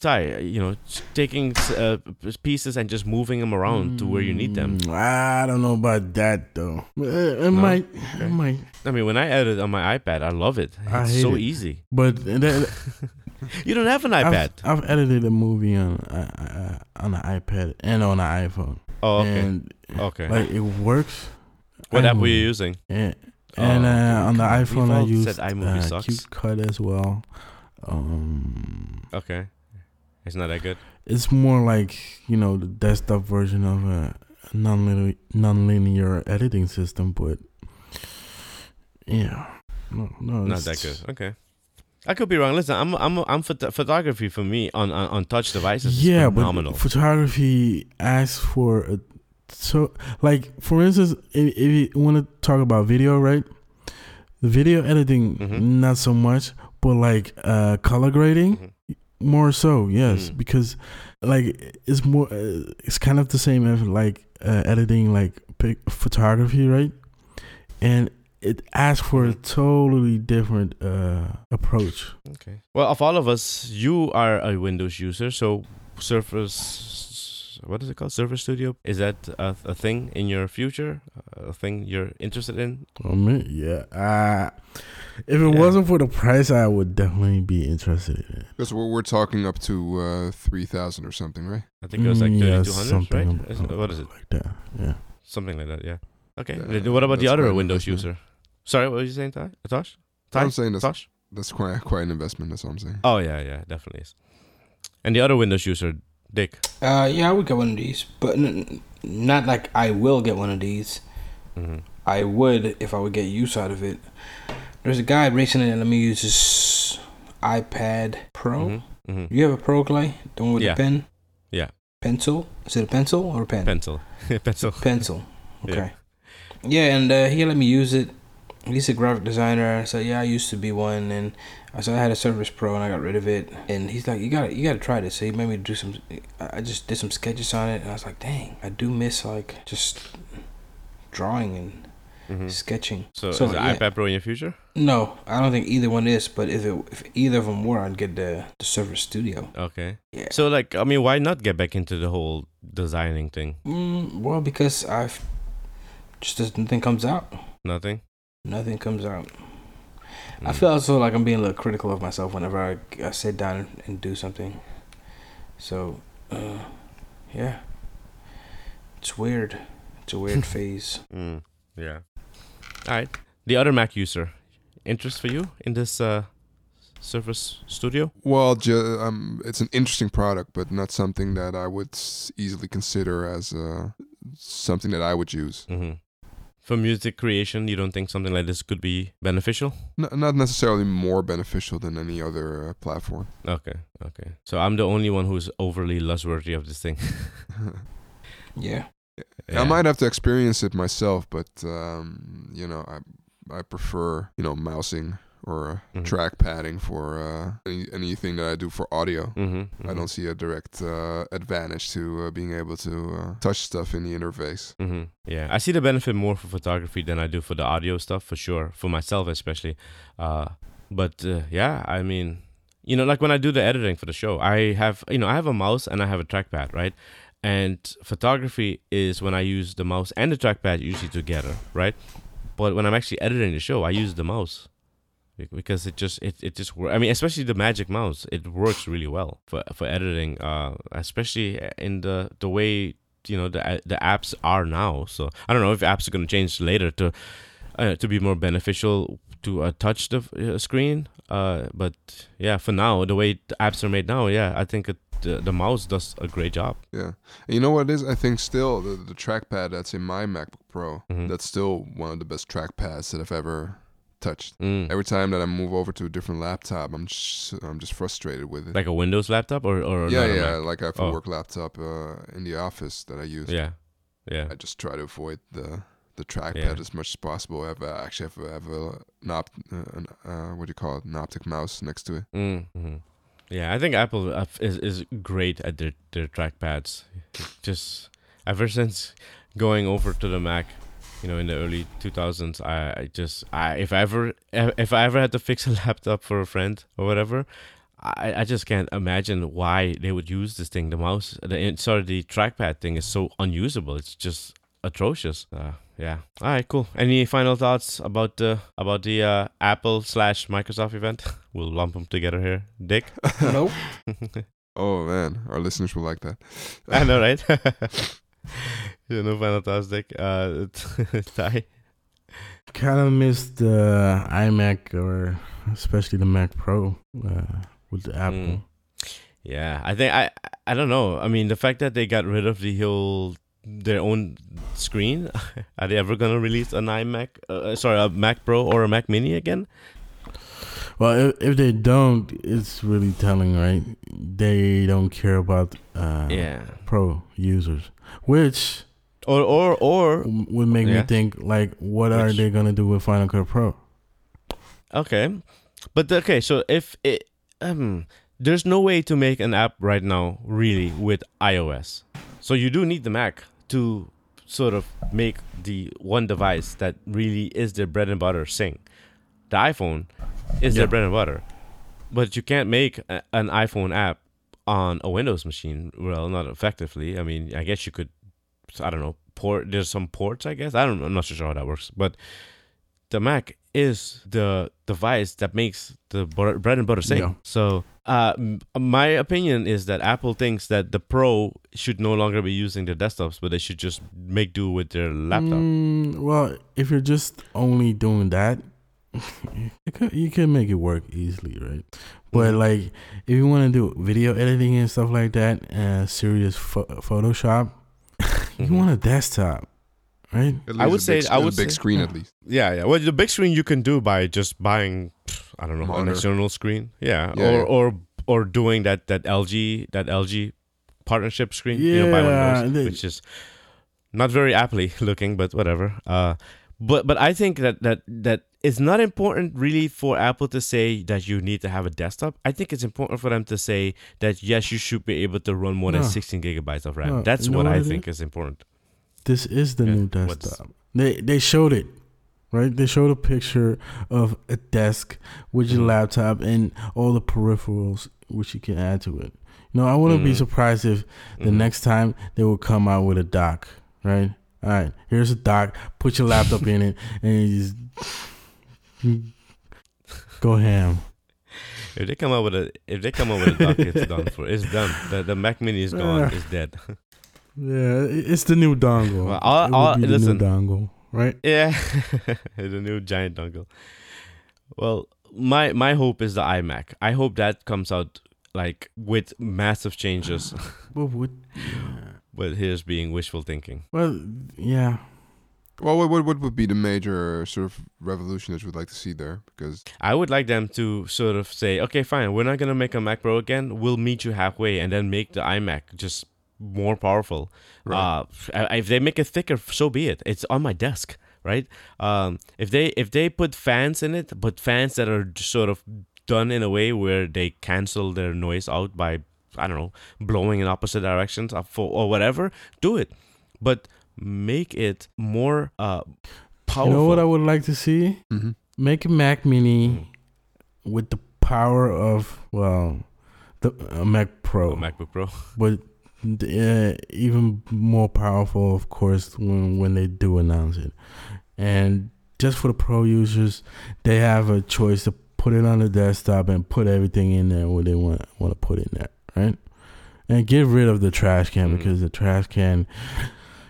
Ty, you know, taking uh, pieces and just moving them around to where you need them. Mm, I don't know about that though. It, it might, it might, I mean, when I edit on my iPad, I love it. It's so it. easy. but that, You don't have an iPad. I've, I've edited a movie on uh, uh, on an iPad and on an iPhone, oh, okay, and okay. like it works. what app were you using? And, and Oh, uh, on the iPhone, I all used said iMovie uh, sucks. Cute Cut as well. Um, Okay, it's not that good. it's more like you know the desktop version of a non-linear, non-linear editing system, but yeah, no, no, Not that good. Okay. I could be wrong. Listen, I'm I'm I'm phot- photography for me on, on on touch devices. is Yeah, phenomenal. but photography asks for a so like for instance, if, if you want to talk about video, right? Video editing, Mhm. not so much, but like uh, color grading, Mhm. more so, yes, Mm. because like it's more, uh, it's kind of the same as like uh, editing like pic- photography, right? And it asks for a Mhm. totally different uh, approach. Okay. Well, of all of us, you are a Windows user, so Surface. What is it called? Surface Studio. Is that a, a thing in your future? A thing you're interested in? Oh man, yeah. Uh, if it Yeah. wasn't for the price, I would definitely be interested in it. Because we're, we're talking up to uh, three thousand or something, right? I think it was like Mm, yeah, something right? ab- what is it? Like that, yeah. Something like that. Yeah. Okay. Yeah, what about the other Windows user? Sorry, what were you saying, Ty? Tosh? Ty? I'm saying that's Tosh? that's quite quite an investment. That's what I'm saying. Oh yeah, yeah, definitely is. And the other Windows user, Dick. Uh, yeah, I would get one of these, but n- not like I will get one of these. hmm I would if I would get use out of it. There's a guy recently that let me use his iPad Pro. hmm hmm You have a Pro Clay, the one with Yeah. the pen. Yeah. Pencil? Is it a pencil or a pen? Pencil. Pencil. Pencil. Yeah. Okay. Yeah, and uh, he let me use it. He's a graphic designer. I said, yeah, I used to be one, and I said I had a Surface Pro, and I got rid of it. And he's like, you got to you got to try this. So he made me do some. I just did some sketches on it, and I was like, dang, I do miss like just drawing and hmm sketching. So, So, is the yeah. iPad Pro in your future? No, I don't think either one is. But if it, if either of them were, I'd get the the Surface Studio. Okay. Yeah. So, like, I mean, why not get back into the whole designing thing? Mm, well, because I've just nothing comes out. Nothing. Nothing comes out. I Mm. feel also like I'm being a little critical of myself whenever I, I sit down and do something. So, uh, yeah, it's weird. It's a weird phase. Mm, yeah. All right. The other Mac user, interest for you in this uh, Surface Studio? Well, ju- um, it's an interesting product, but not something that I would s- easily consider as uh, something that I would use. hmm For music creation, you don't think something like this could be beneficial? N- not necessarily more beneficial than any other uh, platform. Okay, okay. So I'm the only one who's overly lustworthy of this thing. Yeah. I might have to experience it myself, but um, you know, I I prefer you know mousing or uh, Mhm. track padding for uh, any, anything that I do for audio. Mm-hmm, I don't see a direct uh, advantage to uh, being able to uh, touch stuff in the interface. hmm Yeah, I see the benefit more for photography than I do for the audio stuff, for sure. For myself, especially. Uh, but uh, yeah, I mean, you know, like when I do the editing for the show, I have, you know, I have a mouse and I have a trackpad, right? And photography is when I use the mouse and the trackpad usually together, right? But when I'm actually editing the show, I use the mouse because it just it, it just works. I mean, especially the Magic Mouse, it works really well for for editing, uh, especially in the the way you know the the apps are now. So I don't know if apps are going to change later to uh, to be more beneficial to uh, touch the uh, screen. Uh, but yeah, for now, the way the apps are made now, yeah, I think it, the the mouse does a great job. Yeah, and you know what it is? I think still the the trackpad that's in my MacBook Pro. Mhm. That's still one of the best trackpads that I've ever touched. Mm. Every time that I move over to a different laptop, I'm just I'm just frustrated with it. Like a Windows laptop or or yeah, yeah, like I have a Oh. work laptop uh, in the office that I use. yeah, yeah. I just try to avoid the the trackpad Yeah. as much as possible. I have a, actually have a, have a an op, uh, an, uh, what do you call it? An optic mouse next to it. Mm-hmm. Yeah, I think Apple uh, is is great at their their trackpads. Just ever since going over to the Mac, you know, in the early 2000s, I, I just I if I ever if I ever had to fix a laptop for a friend or whatever, I I just can't imagine why they would use this thing. The mouse, the sorry, the trackpad thing is so unusable. It's just atrocious. Uh, yeah. All right. Cool. Any final thoughts about the about the uh, Apple slash Microsoft event? We'll lump them together here. Dick. nope. Oh man, our listeners will like that. I know, right? Yeah, no fantastic. Uh, Ty. Kind of missed the iMac or especially the Mac Pro uh, with the Apple. Mm. Yeah, I think I I don't know. I mean, the fact that they got rid of the whole their own screen. Are they ever gonna release an iMac? Uh, sorry, a Mac Pro or a Mac Mini again? Well, if, if they don't, it's really telling, right? They don't care about uh, Yeah. Pro users, which Or or or would make Yeah. me think like, what are they gonna do with Final Cut Pro? Okay, but okay. So if it um, there's no way to make an app right now really with iOS. So you do need the Mac to sort of make the one device that really is their bread and butter sing. The iPhone is Yeah. their bread and butter, but you can't make a, an iPhone app on a Windows machine. Well, not effectively. I mean, I guess you could. I don't know. Port. There's some ports. I guess I don't. I'm not sure how that works, but the Mac is the device that makes the bread and butter sing. Yeah. So, uh, m- my opinion is that Apple thinks that the Pro should no longer be using their desktops, but they should just make do with their laptop. Mm, well, if you're just only doing that, you could, you can make it work easily, right? But Mhm. like, if you want to do video editing and stuff like that, uh, serious pho- Photoshop, you Mhm. want a desktop, right? At I would a big, say- I a would big say- screen at least. Yeah, yeah. Well, the big screen you can do by just buying, I don't know, an Monitor. external screen. Yeah, Yeah, or yeah. or or doing that that LG that LG partnership screen. you know, buy one of Yeah, those, they- which is not very aptly looking, but whatever. Uh, but but I think that that that it's not important really for Apple to say that you need to have a desktop. I think it's important for them to say that yes, you should be able to run more than 16 gigabytes of RAM. No, That's you know what what I think is important. This is the Yeah, new what's- desktop. They they showed it, right? They showed a picture of a desk with your Mhm. laptop and all the peripherals which you can add to it. You know, I wouldn't be Mhm. surprised if the Mhm. next time they will come out with a dock, right? All right, here's a dock. Put your laptop in it and you just go ham. If they come up with a if they come up with a dock, it's done for. It's done. The the Mac Mini is gone. It's dead. Yeah, it's the new dongle. Well, I'll- it will I'll- be the listen. new dongle, right? yeah, the new giant dongle. Well, my my hope is the iMac. I hope that comes out like with massive changes. But what? Yeah. but here's being wishful thinking. Well, yeah. Well, what, what what would be the major sort of revolution that you would like to see there? Because I would like them to sort of say, okay, fine, we're not gonna make a Mac Pro again. We'll meet you halfway, and then make the iMac just more powerful. Right. Uh, if they make it thicker, so be it. It's on my desk, right? Um, if they if they put fans in it, but fans that are sort of done in a way where they cancel their noise out by I don't know blowing in opposite directions or, for, or whatever, do it. But make it more uh, powerful. You know what I would like to see? hmm Make a Mac Mini with the power of well, the a Mac Pro, A MacBook Pro. but uh, even more powerful, of course, when when they do announce it. And just for the pro users, they have a choice to put it on the desktop and put everything in there what they want want to put in there, right? And get rid of the trash can Mhm. because the trash can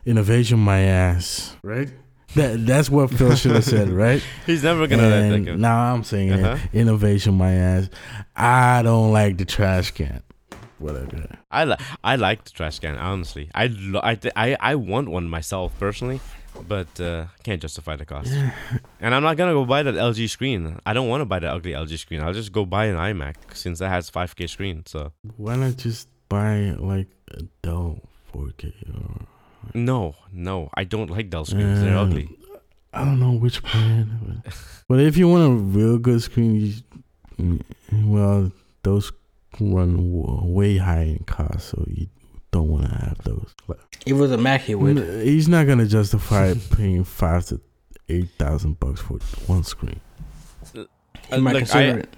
innovation my ass, right? That that's what Phil should have said, right? He's never gonna let that go. now I'm saying it, Uh-huh. innovation my ass. I don't like the trash can. Whatever. I li- I like the trash can. Honestly, I lo- I, th- I I want one myself personally, but uh, can't justify the cost. And I'm not gonna go buy that LG screen. I don't want to buy the ugly LG screen. I'll just go buy an iMac since that has 5K screen. So Why not just buy like a Dell 4K or no, no, I don't like Dell screens. They're Um, ugly. I don't know which brand. But, but if you want a real good screen, you, mm, well, those run w- way high in cost, so you don't want to have those. Like, If it was a Mac, he would. he's not gonna justify paying five to eight thousand bucks for one screen. He might Look, consider I- it.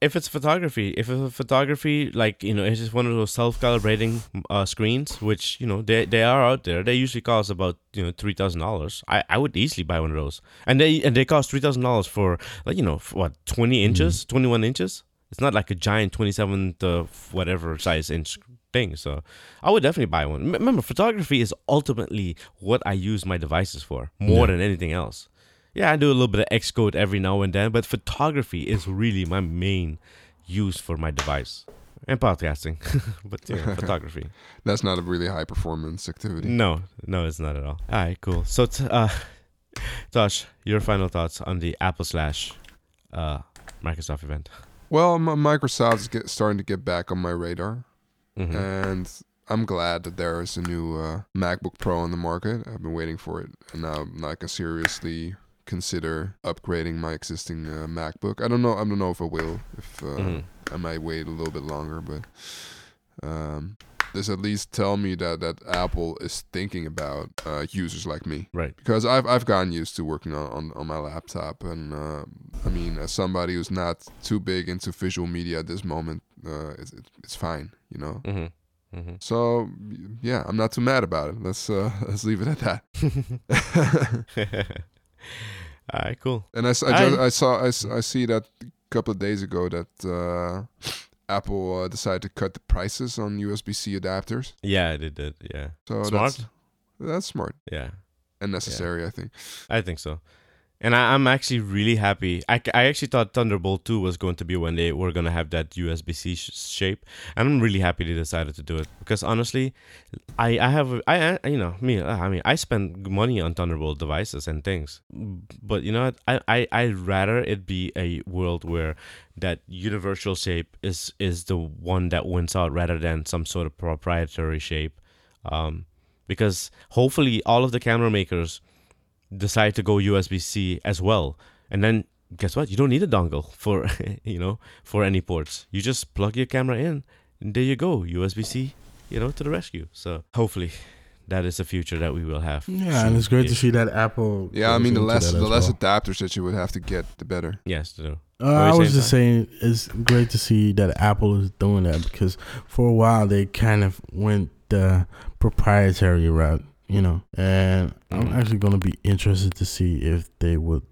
If it's photography, if it's a photography, like you know, it's just one of those self-calibrating uh, screens, which you know they they are out there. They usually cost about you know three thousand dollars. I, I would easily buy one of those, and they and they cost three thousand dollars for like you know for what twenty inches, twenty one inches. It's not like a giant twenty seven to whatever size inch thing. So I would definitely buy one. M- Remember, photography is ultimately what I use my devices for more Yeah. than anything else. Yeah, I do a little bit of Xcode every now and then, but photography is really my main use for my device and podcasting. but yeah, photography. that's not a really high performance activity. No, no, it's not at all. All right, cool. So, t- uh, Tosh, your final thoughts on the Apple slash uh, Microsoft event? Well, M- Microsoft's get, starting to get back on my radar, Mhm. and I'm glad that there is a new uh, MacBook Pro on the market. I've been waiting for it, and now I can seriously consider upgrading my existing uh, MacBook. I don't know. I don't know if I will. If uh, Mhm. I might wait a little bit longer, but um, this at least tell me that that Apple is thinking about uh, users like me Right. because I've I've gotten used to working on on, on my laptop, and uh, I mean, as somebody who's not too big into visual media at this moment, uh, it's it's fine, you know. Mm-hmm. Mm-hmm. So yeah, I'm not too mad about it. Let's uh, let's leave it at that. All right, cool. and I, I, just, I saw I see that a couple of days ago that uh, Apple uh, decided to cut the prices on USB-C adapters. Yeah, they did. Yeah. So Smart? That's, that's smart Yeah. and necessary, I think. I think so. And I, I'm actually really happy. I, I actually thought Thunderbolt 2 was going to be when they were going to have that USB C sh- shape. And I'm really happy they decided to do it. Because honestly, I, I have, I, I you know, me, uh, I mean, I spend money on Thunderbolt devices and things. But you know what? I, I, I'd rather it be a world where that universal shape is, is the one that wins out rather than some sort of proprietary shape. Um, because hopefully all of the camera makers decide to go USB C as well. And then guess what? You don't need a dongle for you know for any ports. You just plug your camera in, and there you go, USB C, you know, to the rescue. So hopefully, that is the future that we will have. Yeah, and it's great to see that Apple. Yeah, I mean the less the as less well. adapters that you would have to get, the better. Yes, to do. Uh, I was just saying it's great to see that Apple is doing that because for a while they kind of went the proprietary route, you know. And I'm Mhm. actually going to be interested to see if they would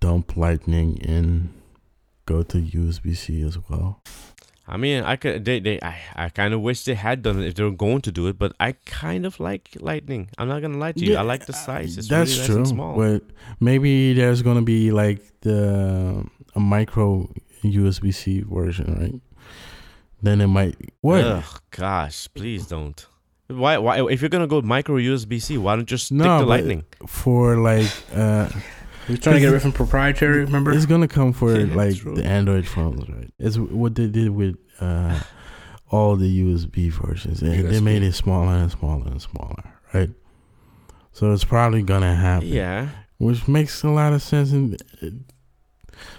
dump Lightning and go to USB C as well. I mean, I could. They, they. I, I kind of wish they had done it if they were going to do it. But I kind of like Lightning. I'm not gonna lie to you. I like the size. It's That's really true. small. But maybe there's going to be like the a micro USB C version, right? Then it might what? Ugh, gosh, please don't. Why? Why? If you're gonna go micro USB C, why don't you just stick No, to Lightning? For like, uh, He was trying to get away from proprietary. Remember? it's gonna come for Yeah, like the Android phones, right? It's what they did with uh, all the USB versions. They, they made it smaller and smaller and smaller, right? So it's probably gonna happen. Yeah. which makes a lot of sense. And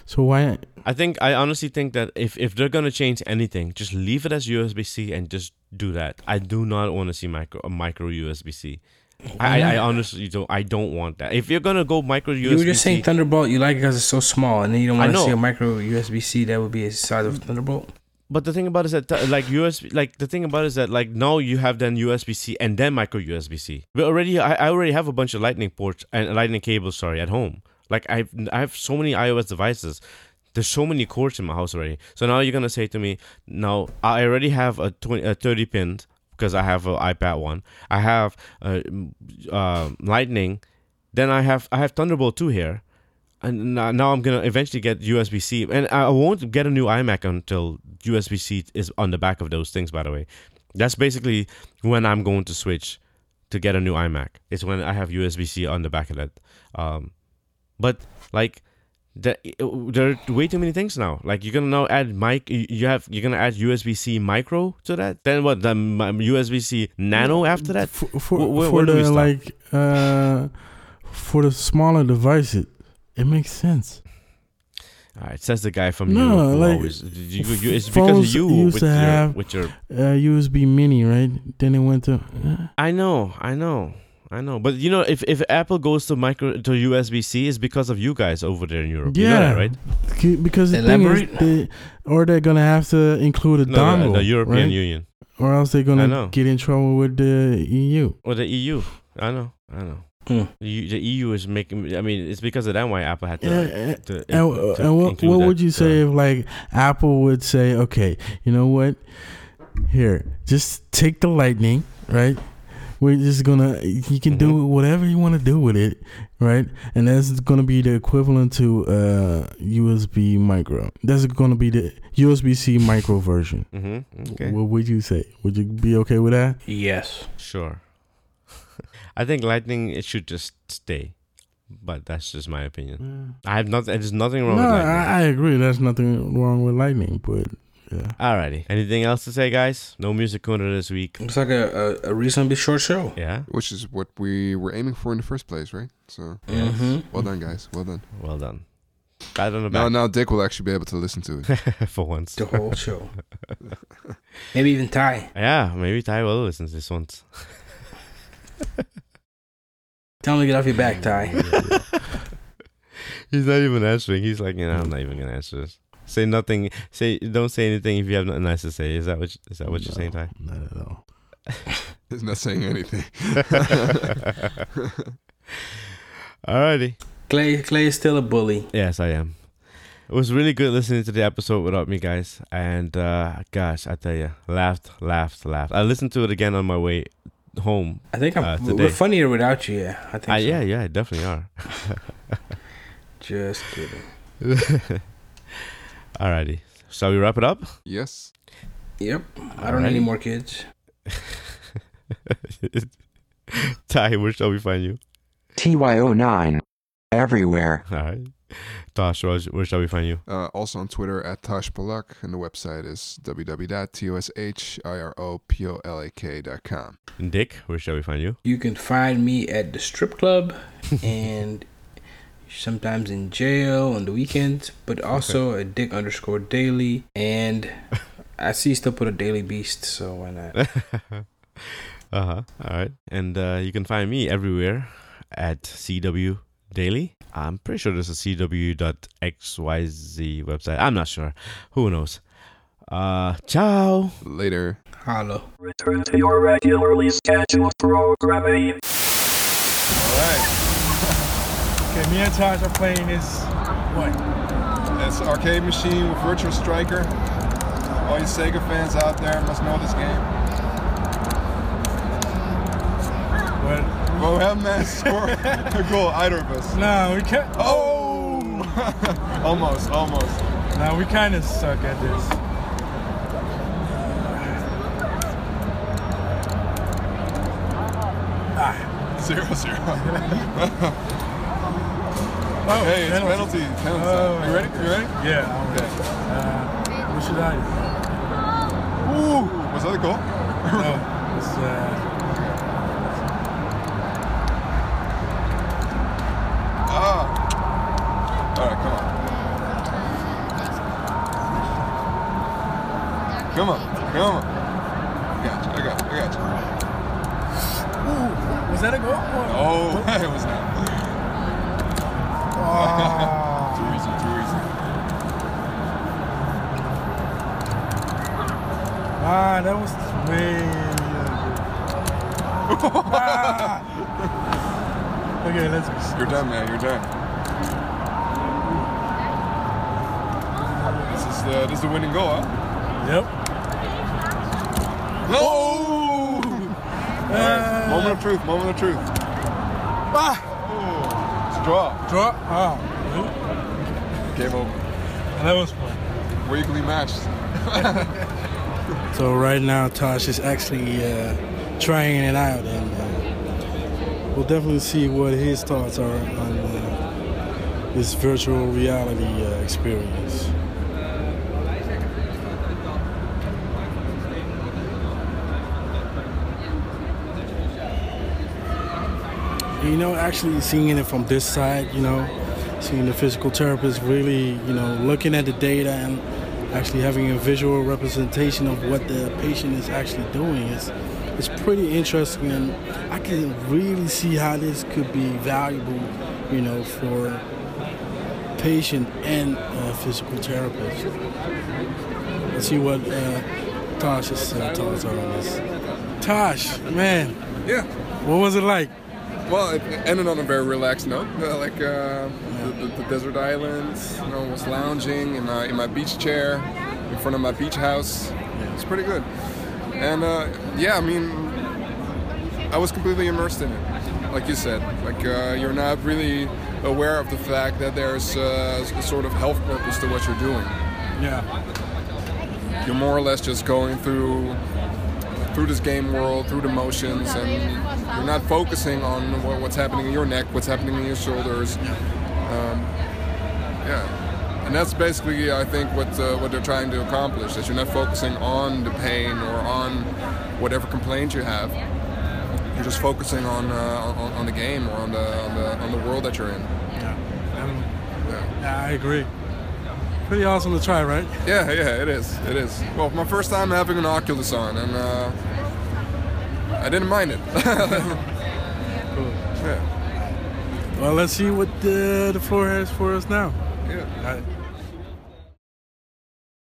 so why? I think I honestly think that if, if they're gonna change anything, just leave it as USB C and just do that. I do not want to see micro a micro USB C. I, I, I honestly don't. I don't want that. If you're gonna go micro USB, you were just saying Thunderbolt. You like it because it's so small, and then you don't want to see a micro USB C that would be the size of Thunderbolt. But the thing about it is that th- like USB, like the thing about is that like now you have then USB C and then micro USB C. But already, I, I already have a bunch of Lightning ports and Lightning cables. Sorry, at home. Like I've I have so many iOS devices. There's so many cords in my house already. So now you're gonna say to me, now I already have a 20, a 30 pin because I have an iPad one. I have uh, m- uh, Lightning. Then I have I have Thunderbolt two here and now, now I'm gonna eventually get USB C, and I won't get a new iMac until USB C is on the back of those things. By the way, that's basically when I'm going to switch to get a new iMac. It's when I have USB C on the back of that. Um, but like. The, there are way too many things now. Like you're gonna now add mic. You have you're gonna add USB C micro to that. Then what? The USB C nano after that. For for, Wh- wh- for where the like uh, for the smaller device, it it makes sense. All right, says the guy from No, Europe. like, always, you, you, it's because of you used with to your, have- with your Uh, USB Mini, right? Then it went to. Uh, I know, I know, I know. But you know, if if Apple goes to micro to USB C, it's because of you guys over there in Europe. You know Yeah. that, right? because the thing is, Elaborate. they, or they're gonna have to include a No, dongle, the, the European right? Union or else they're gonna get in trouble with the EU. or the EU. I know, I know. Hmm. The, EU is making. I mean, it's because of that why Apple had to. Yeah, to, And, to and what, include what that, would you say uh, if like Apple would say, okay, you know what? Here, just take the lightning, right? We're just gonna you can do Mhm. whatever you want to do with it, right? And that's gonna be the equivalent to uh USB micro. That's gonna be the USB C micro version. Mhm, Okay. What would you say? Would you be okay with that? Yes. Sure. I think Lightning it should just stay, but that's just my opinion. I have nothing. There's nothing wrong No, with Lightning. I, I agree. There's nothing wrong with lightning, but yeah. Alrighty. Anything else to say, guys? No music corner this week. Looks like a, a, a reasonably short show. Yeah. Which is what we were aiming for in the first place, right? So Mm-hmm. well done, guys. Well done. Well done. Pat on the Now, now Dick will actually be able to listen to it. for once. The whole show. Maybe even Ty. Yeah, maybe Ty will listen to this once. Tell him to get off your back, Ty. He's not even answering. He's like, you know, I'm not even gonna answer this. Say nothing. Say don't say anything if you have nothing nice to say. Is that what? Is that what you're saying, Ty? Not at all. He's not saying anything. Alrighty. Clay Clay is still a bully. Yes, I am. It was really good listening to the episode without me, guys. And uh, gosh, I tell you, laughed, laughed, laughed. I listened to it again on my way home. I think I'm Uh, we're funnier without you, yeah. I think Uh, so. yeah, yeah, definitely are. Just kidding. Alrighty. Shall we wrap it up? yes. Yep. I don't need any more kids. Ty, where shall we find you? TYO9. Everywhere. All right. Tosh, where where shall we find you? Uh, also on Twitter at Tosh Polak, and the website is www.toshirpolak.com. And Dick, where shall we find you? You can find me at the strip club and sometimes in jail on the weekends, but also at Dick underscore daily. And I see you still put a daily beast, so why not? uh huh. All right. And uh, you can find me everywhere at CW Daily. I'm pretty sure there's a CW.xyz website. I'm not sure. Who knows? Uh, ciao. Later. Hello. Return to your regularly scheduled programming. Alright. Okay, me and Taj are playing this. What? It's arcade machine with Virtual Striker. All you Sega fans out there must know this game. What? Well, we have man score a goal, either of us. No, we can't. Oh! almost, almost. No, we kind of suck at this. Zero zero. Oh, hey, it's penalty. Penalty. Oh. you ready? You ready? Yeah. Okay. Uh, what should I? Ooh, was that a goal? No. It's, uh, You're done, man. You're done. This is the this is the winning goal, huh? Yep. No. All right, moment of truth. Moment of truth. Ah. Oh, it's a draw. Draw. Ah. Game over. And That was fun. We're equally matched. So right now, Tosh is actually uh, trying it out, and uh, we'll definitely see what his thoughts are on uh, this virtual reality uh, experience. You know, actually seeing it from this side, you know, seeing the physical therapist really, you know, looking at the data and actually having a visual representation of what the patient is actually doing is it's pretty interesting and I can really see how this could be valuable, you know, for patient and uh, physical therapist. Let's see what uh, Tosh's uh, thoughts are on this. Tosh, man, Yeah. what was it like? Well, it ended on a very relaxed note. Uh, like uh, the, the, the desert islands, you know, was lounging in my, in my beach chair in front of my beach house. It's pretty good. And uh, yeah, I mean, I was completely immersed in it. Like you said, like uh, you're not really aware of the fact that there's uh, a sort of health purpose to what you're doing. Yeah. You're more or less just going through through this game world, through the motions, and you're not focusing on what's happening in your neck, what's happening in your shoulders. Um, yeah, and that's basically, I think, what uh, what they're trying to accomplish. That you're not focusing on the pain or on whatever complaint you have. You're just focusing on uh, on, on the game or on the, on the on the world that you're in. Yeah. Um, Yeah. I agree. Pretty awesome to try, right? Yeah, yeah, it is. It is. Well, my first time having an Oculus on, and uh, I didn't mind it. yeah, Well, let's see what the, the floor has for us now. yeah.